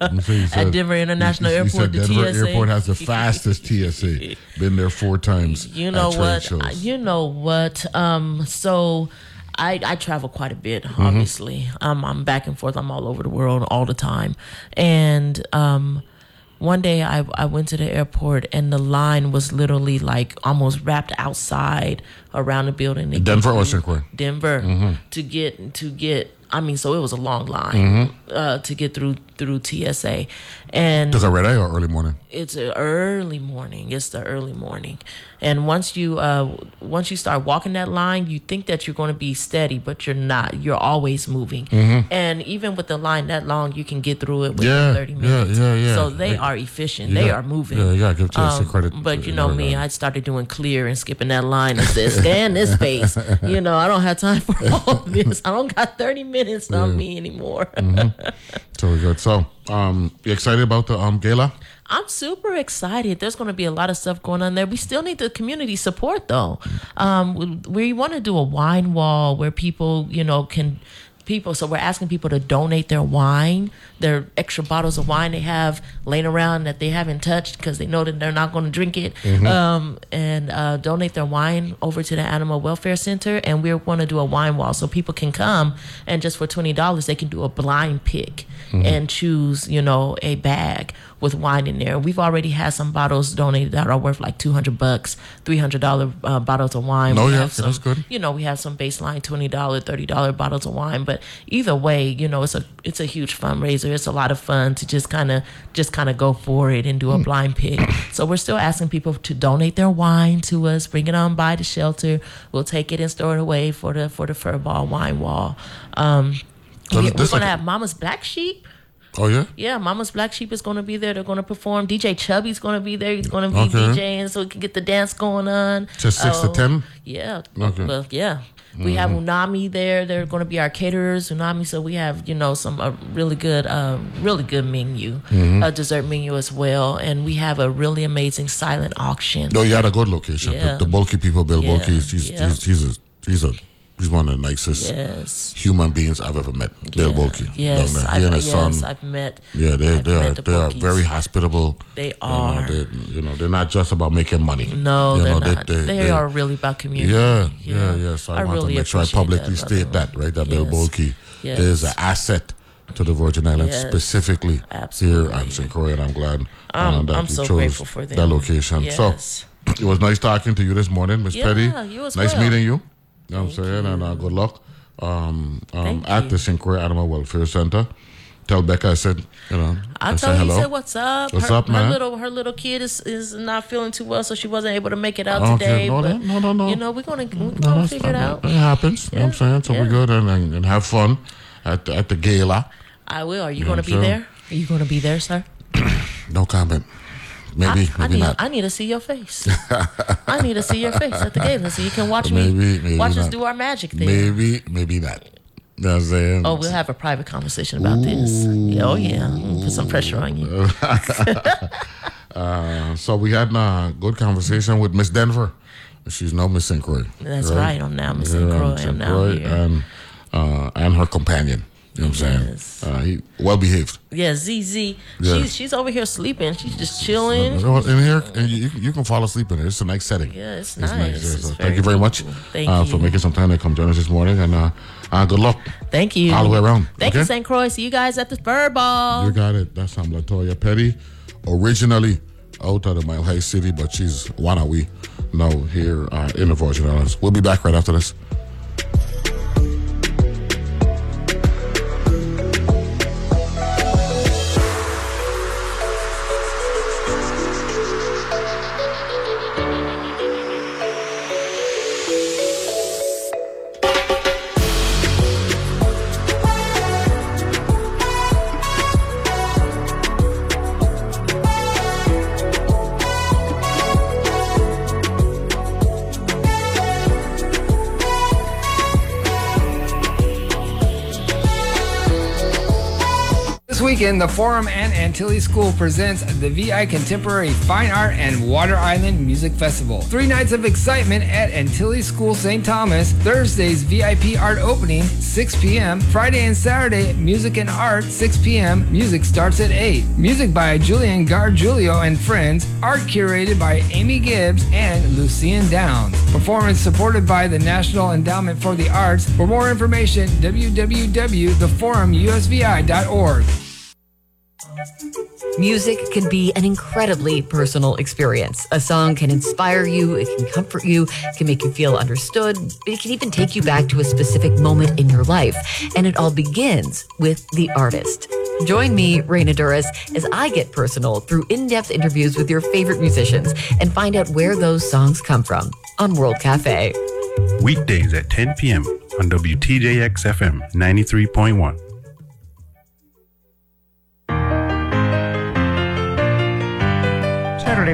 Let me see, he At Denver International he, he Airport, said the Denver TSA. Airport has the fastest TSA. Been there four times. You know at what? shows. You know what? Um, so I I travel quite a bit. Mm-hmm. Obviously, um, I'm back and forth. I'm all over the world all the time, and um. One day I, I went to the airport and the line was literally like almost wrapped outside around the building. Denver or St. Denver Mm-hmm. to get to get I mean so it was a long line Mm-hmm. uh, to get through through TSA and Does it red eye or early morning? it's early morning. It's the early morning, and once you uh once you start walking that line, you think that you're going to be steady, but you're not. You're always moving, and even with the line that long, you can get through it within Mm-hmm. Yeah, thirty yeah, minutes. yeah, yeah. So they are efficient. They got- are moving. Um, yeah, you gotta give TSA credit But you know me. I started doing clear and skipping that line and said, "Scan this space." You know, I don't have time for all this. I don't got thirty minutes on me anymore. So we're good. So, um, you excited about the um gala? I'm super excited. There's going to be a lot of stuff going on there. We still need the community support, though. Um, we, we want to do a wine wall where people, you know, can people. So we're asking people to donate their wine, their extra bottles of wine they have laying around that they haven't touched because they know that they're not going to drink it, um, and uh, donate their wine over to the Animal Welfare Center. And we're going to do a wine wall so people can come and just for twenty dollars they can do a blind pick and choose, you know, a bag with wine in there. We've already had some bottles donated that are worth like two hundred bucks, three hundred dollar uh, bottles of wine. Oh, We yeah, that's good. You know, we have some baseline twenty dollar, thirty dollar bottles of wine. But either way, you know, it's a it's a huge fundraiser. It's a lot of fun to just kind of just kind of go for it and do a blind pick. So we're still asking people to donate their wine to us, bring it on by the shelter. We'll take it and store it away for the for the Furball Wine Wall. Um, So we, we're gonna a- have Mama's Black Sheep. Oh yeah. Yeah, Mama's Black Sheep is going to be there. They're going to perform. DJ Chubby's going to be there. He's going to be Okay. DJing so we can get the dance going on. To six to Oh, 10? Yeah. Okay. Well, yeah. We have Unami there. They're going to be our caterers, Unami. So we have, you know, some a really good, uh, really good menu, a dessert menu as well, and we have a really amazing silent auction. No, you had a good location. Yeah. The, the Bohlke people, Bill Yeah, Bohlke, he's, he's, yeah. he's, he's a he's a he's one of the nicest Yes. human beings I've ever met. Bill Yeah. Bohlke. Yes. I've, He and his yes, son. I've met. Yeah, they I've they are the they are very hospitable. They You know, are. they, you know, they're not just about making money. No, you they're know, not. They, are really about community. Yeah, yeah, yeah. So I, I want really to make sure I publicly state that, right? That Bill Yes. Bohlke Yes. is an asset to the Virgin Islands, Yes. specifically Absolutely. here on St. Croix, and I'm glad uh, that I'm you so chose grateful for them. that location. Yes. So it was nice talking to you this morning, Miss Yeah, Petty. nice well. meeting you. You know what I'm saying? And uh, good luck um, um, at you. the St. Croix Animal Welfare Center. Tell Becca I said, you know, I I told said her, hello. he said, "What's up?" What's her, up, man? Her little, her little kid is, is not feeling too well, so she wasn't able to make it out Okay, today. no, but no, no, no. you know, we're gonna we're No, gonna figure it out. It happens. You know what I'm saying? So we're good and, and, and have fun at the, at the gala. I will. Are you Yeah, gonna be sure. there? Are you gonna be there, sir? No comment. Maybe, I, I need, not. I need to see your face. I need to see your face at the game so you can watch me, Maybe- maybe watch us do our magic thing. Maybe, maybe not. You know what I'm saying? Oh, we'll have a private conversation about this. Yeah, Oh yeah, put some pressure on you. Uh, so we had a good conversation with Miss Denver. She's no Miss St. Croix. That's right. I'm now Miss St. Croix. I'm now here. And, uh, and her companion. You know what I'm saying? Uh, he, well behaved. Yeah, Zizi. Yeah. She's she's over here sleeping. She's just chilling. You know what, In here, and you, you can fall asleep in it. It's a nice setting. Yeah, it's It's nice. yeah. It's So thank you very much. Thank uh, you. for making some time to come join us this morning. And uh, uh, good luck. Thank you. All the way around. Thank okay? you, St. Croix. See you guys at the Fur Ball. You got it. That's um, LaToya Petty, originally out of the Mile High City, but she's Wanawi now here uh, in the Virgin Islands. We'll be back right after this. Weekend, the Forum and Antilles School presents the VI Contemporary Fine Art and Water Island Music Festival. Three nights of excitement at Antilles School St. Thomas. Thursday's VIP art opening, 6 p.m. Friday and Saturday, music and art, 6 p.m. Music starts at 8. Music by Julian Gargiulo and friends. Art curated by Amy Gibbs and Lucian Downs. Performance supported by the National Endowment for the Arts. For more information, www.theforumusvi.org. Music can be an incredibly personal experience. A song can inspire you, it can comfort you, it can make you feel understood, it can even take you back to a specific moment in your life. And it all begins with the artist. Join me, Raina Douris, as I get personal through in depth interviews with your favorite musicians and find out where those songs come from on World Cafe. Weekdays at 10 p.m. on WTJX FM 93.1.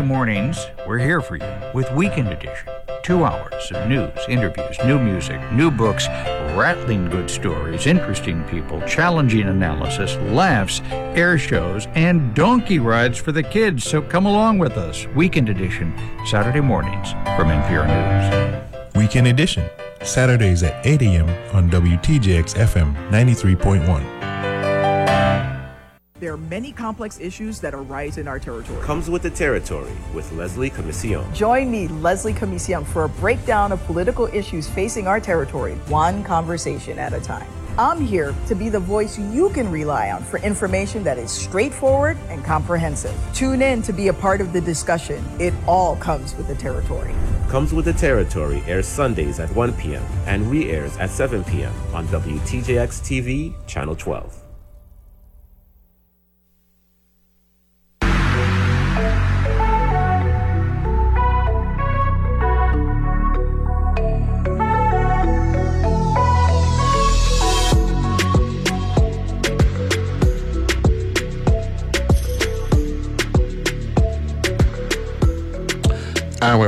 Saturday mornings, we're here for you with Weekend Edition. Two hours of news, interviews, new music, new books, rattling good stories, interesting people, challenging analysis, laughs, air shows, and donkey rides for the kids. So come along with us. Weekend Edition, Saturday mornings from NPR News. Weekend Edition, Saturdays at 8 a.m. on WTJX FM 93.1. There are many complex issues that arise in our territory. Comes with the territory with Leslie Commission. Join me, Leslie Commission, for a breakdown of political issues facing our territory, one conversation at a time. I'm here to be the voice you can rely on for information that is straightforward and comprehensive. Tune in to be a part of the discussion. It all comes with the territory. Comes with the Territory airs Sundays at 1 p.m. and re airs at 7 p.m. on WTJX TV, Channel 12.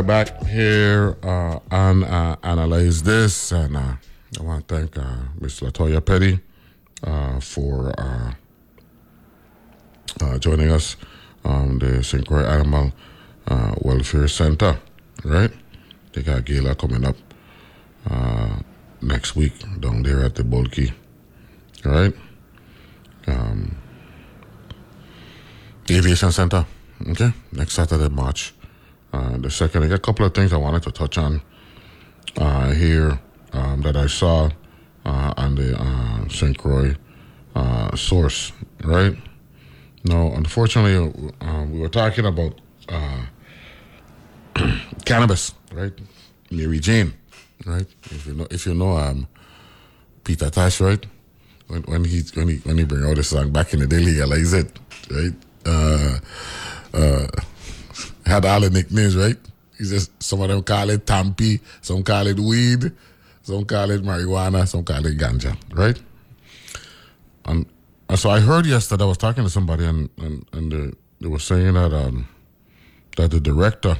And we're back here uh, on uh, Analyze This. And uh, I want to thank uh, Ms. LaToya Petty uh, for uh, uh, joining us on the St. Croix Animal Welfare Center. Right? They got gala coming up next week down there at the Bohlke. Right? Um, the Aviation Center. Okay? Next Saturday, March. Uh, the second, I got a couple of things I wanted to touch on uh, here um, that I saw uh, on the uh, St. Croix uh, source, right? No, unfortunately, uh, we were talking about uh, cannabis, right? Mary Jane, right? If you know, if you know, um, Peter Tosh, right? When, when he when he when he bring out the song back in the day, he legalize it, right? Had all the nicknames, right? He says some of them call it tampi, some call it weed, some call it marijuana, some call it ganja, right? And, and so I heard yesterday, I was talking to somebody and, and, and they, they were saying that um, that the director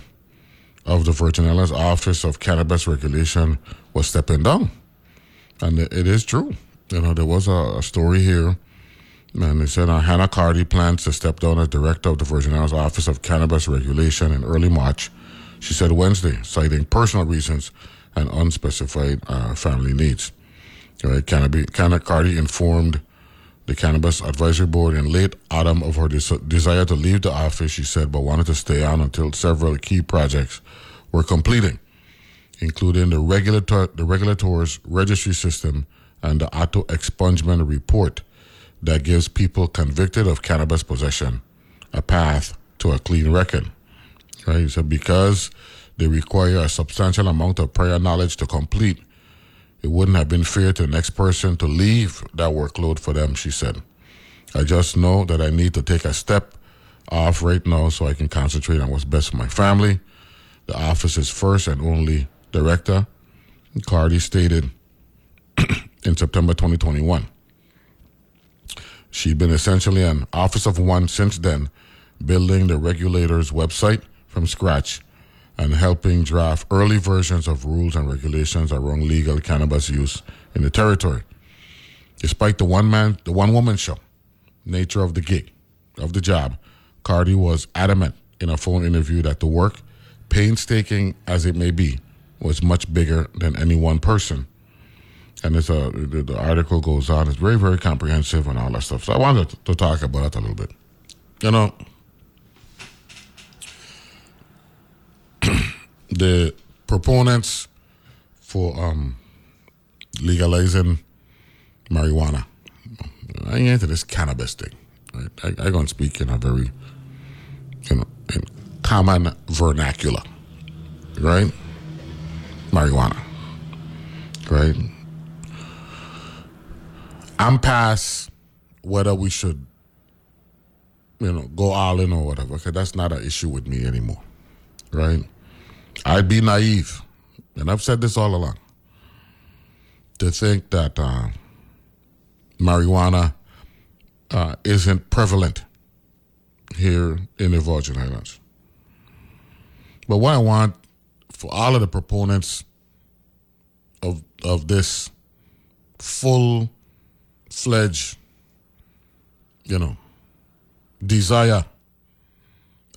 of the Virgin Islands Office of Cannabis Regulation was stepping down. And it, it is true. You know, there was a, a story here and they said uh, Hannah Carty plans to step down as director of the Virgin Islands Office of Cannabis Regulation in early March. She said Wednesday, citing personal reasons and unspecified uh, family needs. Right, Hannah Carty informed the Cannabis Advisory Board in late autumn of her des- desire to leave the office, she said, but wanted to stay on until several key projects were completing, including the, regulator, the regulator's registry system and the auto expungement report that gives people convicted of cannabis possession a path to a clean record. Right? So because they require a substantial amount of prior knowledge to complete, it wouldn't have been fair to the next person to leave that workload for them, she said. I just know that I need to take a step off right now so I can concentrate on what's best for my family. The office's first and only director, Carty stated in September 2021. She'd been essentially an office of one since then, building the regulator's website from scratch and helping draft early versions of rules and regulations around legal cannabis use in the territory. Despite the one man, the one woman show nature of the gig, of the job, Carty was adamant in a phone interview that the work, painstaking as it may be, was much bigger than any one person. And it's a, the, the article goes on. It's very, very comprehensive and all that stuff. So I wanted to, to talk about that a little bit. You know, the proponents for um, legalizing marijuana. I ain't into this cannabis thing. Right? I, I gonna speak in a very, you know, in common vernacular, right? Marijuana, right? I'm past whether we should, you know, go all in or whatever. Okay, that's not an issue with me anymore, right? I'd be naive, and I've said this all along, to think that uh, marijuana uh, isn't prevalent here in the Virgin Islands. But what I want for all of the proponents of of this full fledged, you know, desire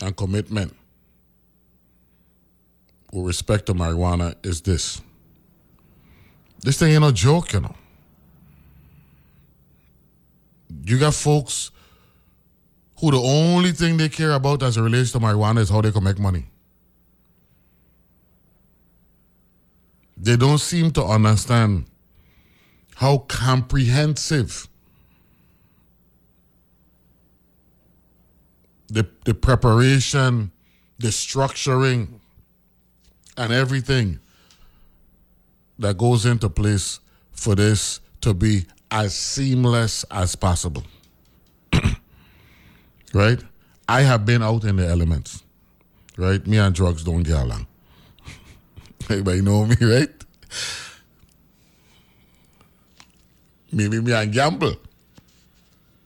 and commitment with respect to marijuana is this. This thing ain't no joke, you know. You got folks who the only thing they care about as it relates to marijuana is how they can make money. They don't seem to understand how comprehensive the, the preparation, the structuring, and everything that goes into place for this to be as seamless as possible. right? I have been out in the elements. Right? Me and drugs don't get along. Everybody know me, right? Maybe me and gamble.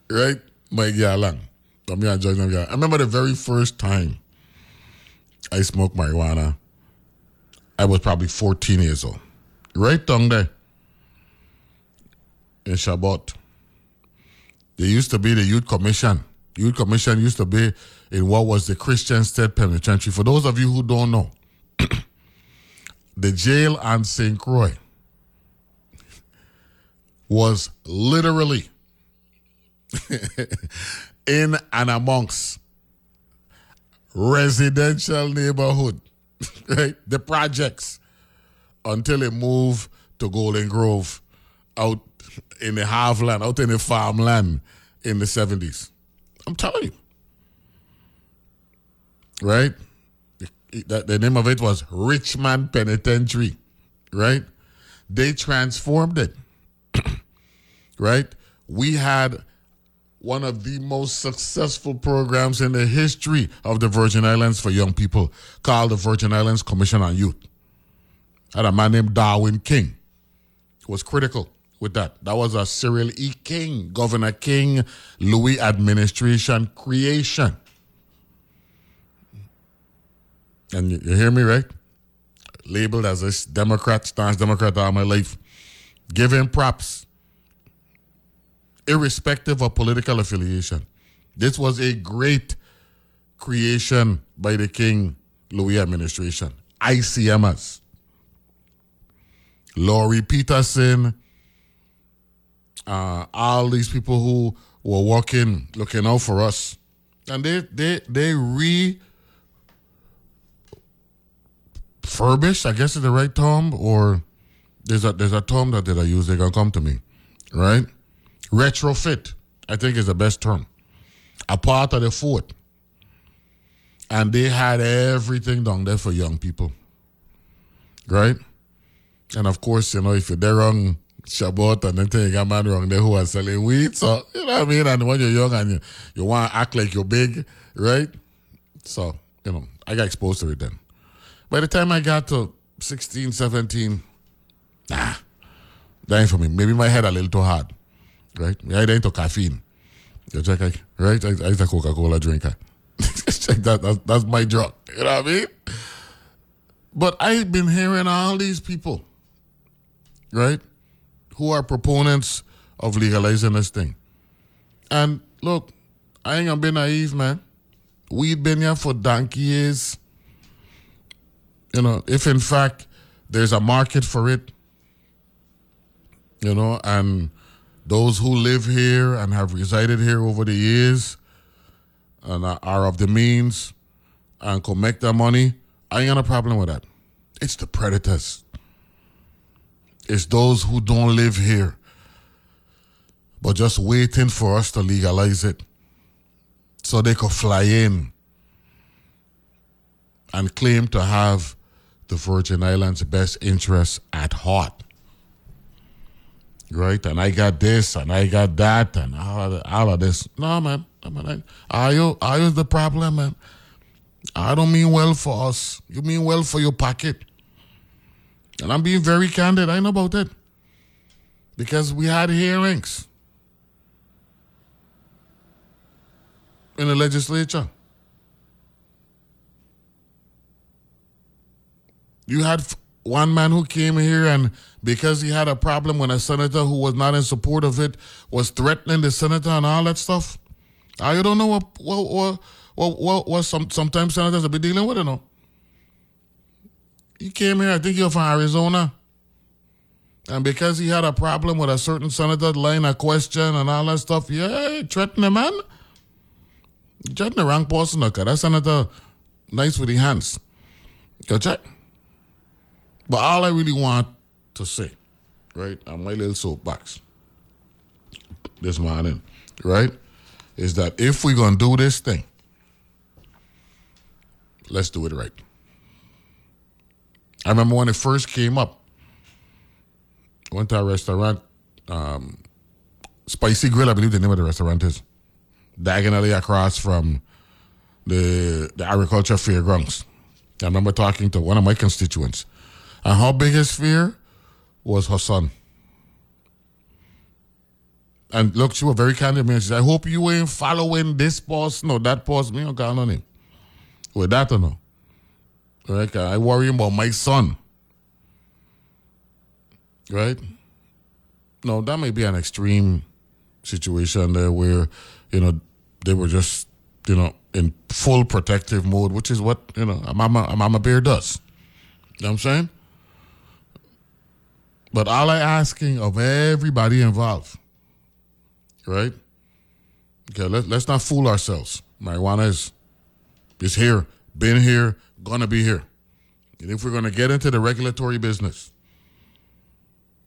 Right? Might get along. But me and drugs don't. I remember the very first time I smoked marijuana. I was probably 14 years old. Right down there in Chabot. There used to be the Youth Commission. Youth Commission used to be in what was the Christiansted Penitentiary. For those of you who don't know, the jail on St. Croix was literally in and amongst residential neighborhood, right? The projects until it moved to Golden Grove out in the halfland, out in the farmland in the 70s. I'm telling you. Right? The, the name of it was Richmond Penitentiary. Right? They transformed it. right? We had one of the most successful programs in the history of the Virgin Islands for young people called the Virgin Islands Commission on Youth. Had a man named Darwin King was critical with that. That was a Cyril E. King, Governor King, Luis administration creation. And you, you hear me, right? Labeled as a Democrat, stance Democrat all my life. Give him props. Irrespective of political affiliation. This was a great creation by the King Luis administration. ICMS. Laurie Peterson, uh, all these people who were working, looking out for us, and they they they re I guess is the right term, or there's a there's a term that, I use. They can come to me, right? Retrofit, I think is the best term. A part of the fort, and they had everything down there for young people, right? And of course, you know, if you're there on Chabot and then you got man wrong there who are selling weed, so you know what I mean. And when you're young and you, you want to act like you're big, right? So you know, I got exposed to it then. By the time I got to 16, 17, nah, that ain't for me. Maybe my head a little too hard, right? Yeah, I ain't into caffeine. You check, right? I, I a Coca Cola drinker. check that. That's, that's my drug. You know what I mean? But I've been hearing all these people, right, who are proponents of legalizing this thing. And look, I ain't gonna be naive, man. We've been here for donkey years. You know, if in fact there's a market for it, you know, and those who live here and have resided here over the years and are- of the means and can make their money, I ain't got a problem with that. It's the predators. It's those who don't live here, but just waiting for us to legalize it so they could fly in and claim to have the Virgin Islands' best interests at heart. Right? And I got this and I got that and all of, all of this. No, man. I mean, I, you, are you the problem, man? I don't mean well for us. You mean well for your pocket. And I'm being very candid. I know about it. Because we had hearings in the legislature. You had one man who came here and because he had a problem when a senator who was not in support of it was threatening the senator and all that stuff. Ah, I don't know what what what what, what, what some sometimes senators will be dealing with, you know. He came here, I think you're from Arizona. And because he had a problem with a certain senator line a question and all that stuff, yeah, he threatened the man. He threatened the wrong person, okay? That senator nice with the hands. Go check. But all I really want to say, right, on my little soapbox this morning, right, is that if we're going to do this thing, let's do it right. I remember when it first came up, I went to a restaurant, um, Spicy Grill, I believe the name of the restaurant is, diagonally across from the the agriculture fairgrounds. I remember talking to one of my constituents, and her biggest fear was her son. And look, she was very candid with me. She said, I hope you ain't following this post, no, that post. Me, don't call on him. With that or no? Right? I worry about my son. Right? No, that may be an extreme situation there where, you know, they were just, you know, in full protective mode, which is what, you know, a mama, a mama bear does. You know what I'm saying? But all I asking of everybody involved, right? Okay, let, let's not fool ourselves. Marijuana is, is here, been here, gonna be here. And if we're gonna get into the regulatory business,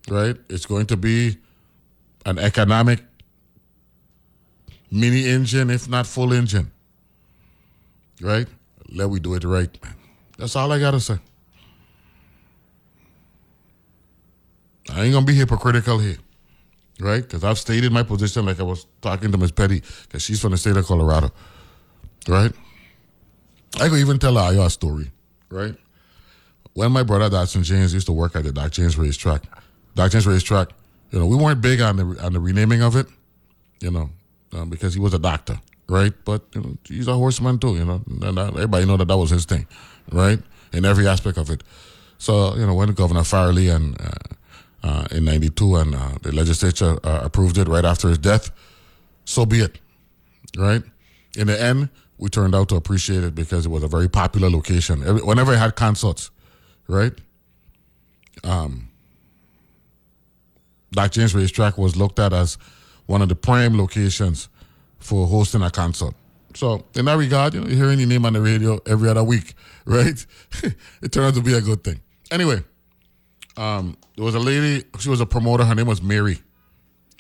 right, it's going to be an economic mini engine, if not full engine. Right? Let we do it right. That's all I gotta say. I ain't gonna be hypocritical here, right? Because I've stated my position like I was talking to Miss Petty, because she's from the state of Colorado, right? I could even tell her a story, right? When my brother Dodson James used to work at the Doc James racetrack, Doc James racetrack, you know, we weren't big on the on the renaming of it, you know, um, because he was a doctor, right? But you know, he's a horseman too, you know. And everybody know that that was his thing, right? In every aspect of it. So you know, when Governor Farrelly and uh, uh, in '92 and uh, the legislature uh, approved it right after his death, so be it, right? In the end, we turned out to appreciate it because it was a very popular location. Whenever it had concerts, right? Um, Doc James Racetrack was looked at as one of the prime locations for hosting a concert. So in that regard, you know, hearing your name on the radio every other week, right? it turned out to be a good thing. Anyway, um, there was a lady, she was a promoter, her name was Mary,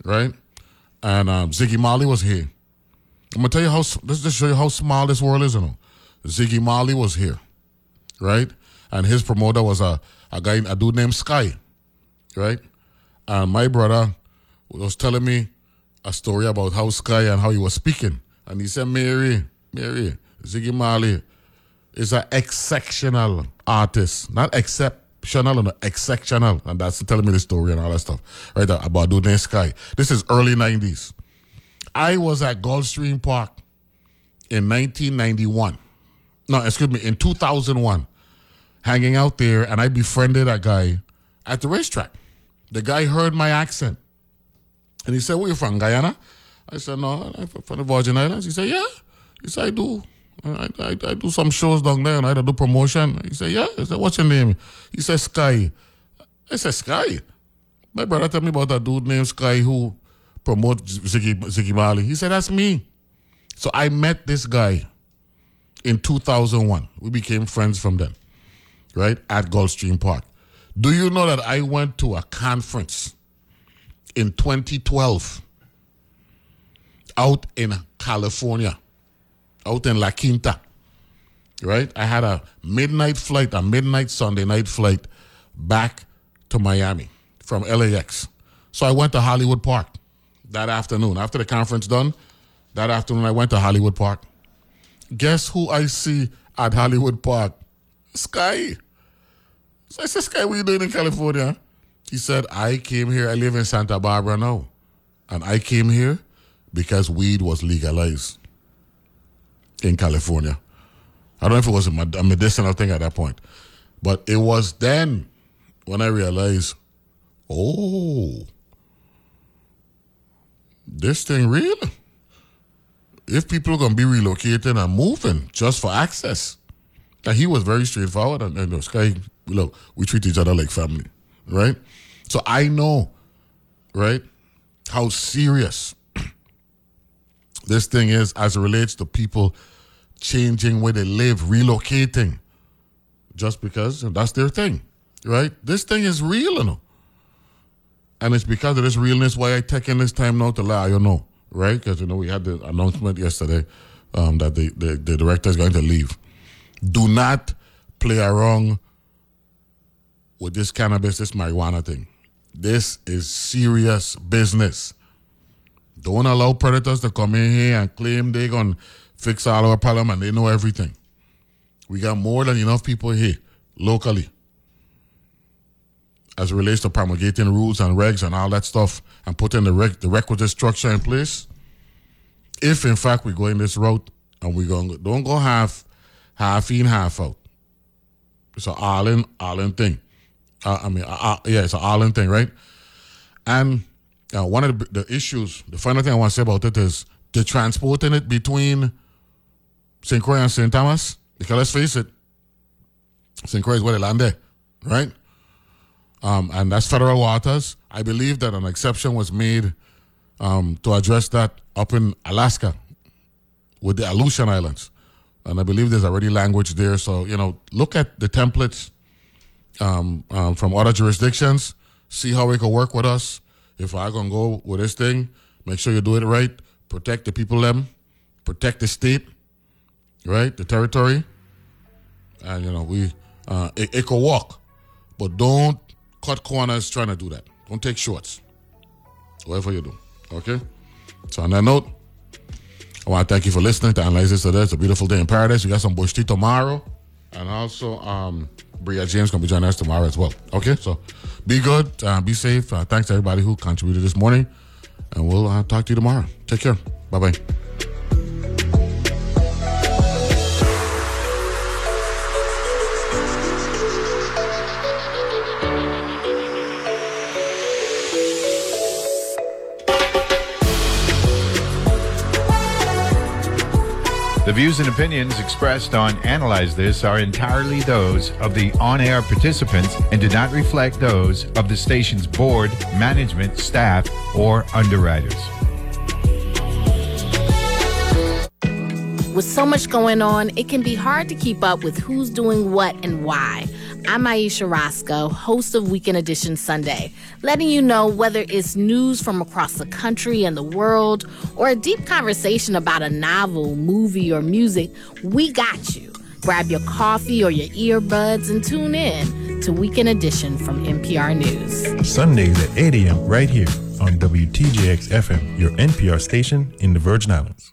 right? And um, Ziggy Marley was here. I'm gonna tell you how s- this just show you how small this world is, you know. Ziggy Marley was here, right? And his promoter was a, a guy, a dude named Sky, right? And my brother was telling me a story about how Sky and how he was speaking. And he said, Mary, Mary, Ziggy Marley is an exceptional artist. Not exceptional, no, exceptional. And that's telling me the story and all that stuff. Right, uh, about dude named Sky. This is early 90s. I was at Gulfstream Park in 1991. No, excuse me, in 2001, hanging out there, and I befriended a guy at the racetrack. The guy heard my accent, and he said, "Where you from, Guyana?" I said, no, I'm from the Virgin Islands. He said, yeah. He said, I do. I, I, I do some shows down there and I do promotion. He said, yeah. I said, what's your name? He said, Sky. I said, Sky? My brother told me about a dude named Sky who promotes Ziggy, Ziggy Marley. He said, that's me. So I met this guy in 2001. We became friends from then, right? At Gulfstream Park. Do you know that I went to a conference in 2012 out in California, out in La Quinta, right? I had a midnight flight, a midnight Sunday night flight back to Miami from LAX. So I went to Hollywood Park that afternoon. After the conference done, that afternoon I went to Hollywood Park. Guess who I see at Hollywood Park? Sky. So I said, Sky, what are you doing in California? He said, I came here, I live in Santa Barbara now. And I came here because weed was legalized in California. I don't know if it was a medicinal thing at that point, but it was then when I realized, oh, this thing real. If people are to be relocating and moving just for access. And he was very straightforward. And, and Sky, look, we treat each other like family, right? So I know, right, how serious this thing is as it relates to people changing where they live, relocating, just because that's their thing, right? This thing is real, you know. And it's because of this realness why I taking this time now to let you know, right? Because, you know, we had the announcement yesterday um, that the, the, the director is going to leave. Do not play around with this cannabis, this marijuana thing. This is serious business. Don't allow predators to come in here and claim they're going to fix all our problem and they know everything. We got more than enough people here locally as it relates to promulgating rules and regs and all that stuff and putting the, the requisite structure in place. If in fact we're going this route and we're going, don't go half, half in, half out. It's an all in, all in thing. Uh, I mean, uh, uh, yeah, it's an all in thing, right? And uh, one of the, the, issues, the final thing I want to say about it is the transporting it between St. Croix and St. Thomas. Because let's face it, St. Croix is where they land there, right? Um, and that's federal waters. I believe that an exception was made um, to address that up in Alaska with the Aleutian Islands. And I believe there's already language there. So, you know, look at the templates um, um, from other jurisdictions, see how it can work with us. If I gonna go with this thing, make sure you do it right. Protect the people them, protect the state, right, the territory, and you know we uh, it, it can walk, but don't cut corners trying to do that. Don't take shorts. Whatever you do, okay. So on that note, I want to thank you for listening to Analyze This Today. It's a beautiful day in paradise. We got some bush tea tomorrow, and also um, Bria James gonna be joining us tomorrow as well. Okay, so be good, uh, be safe. Uh, thanks to everybody who contributed this morning, and we'll uh, talk to you tomorrow. Take care. Bye bye. The views and opinions expressed on Analyze This are entirely those of the on air participants and do not reflect those of the station's board, management, staff, or underwriters. With so much going on, it can be hard to keep up with who's doing what and why. I'm Ayesha Rascoe, host of Weekend Edition Sunday, letting you know whether it's news from across the country and the world or a deep conversation about a novel, movie, or music, we got you. Grab your coffee or your earbuds and tune in to Weekend Edition from NPR News. Sundays at 8 a.m. right here on WTJX FM, your NPR station in the Virgin Islands.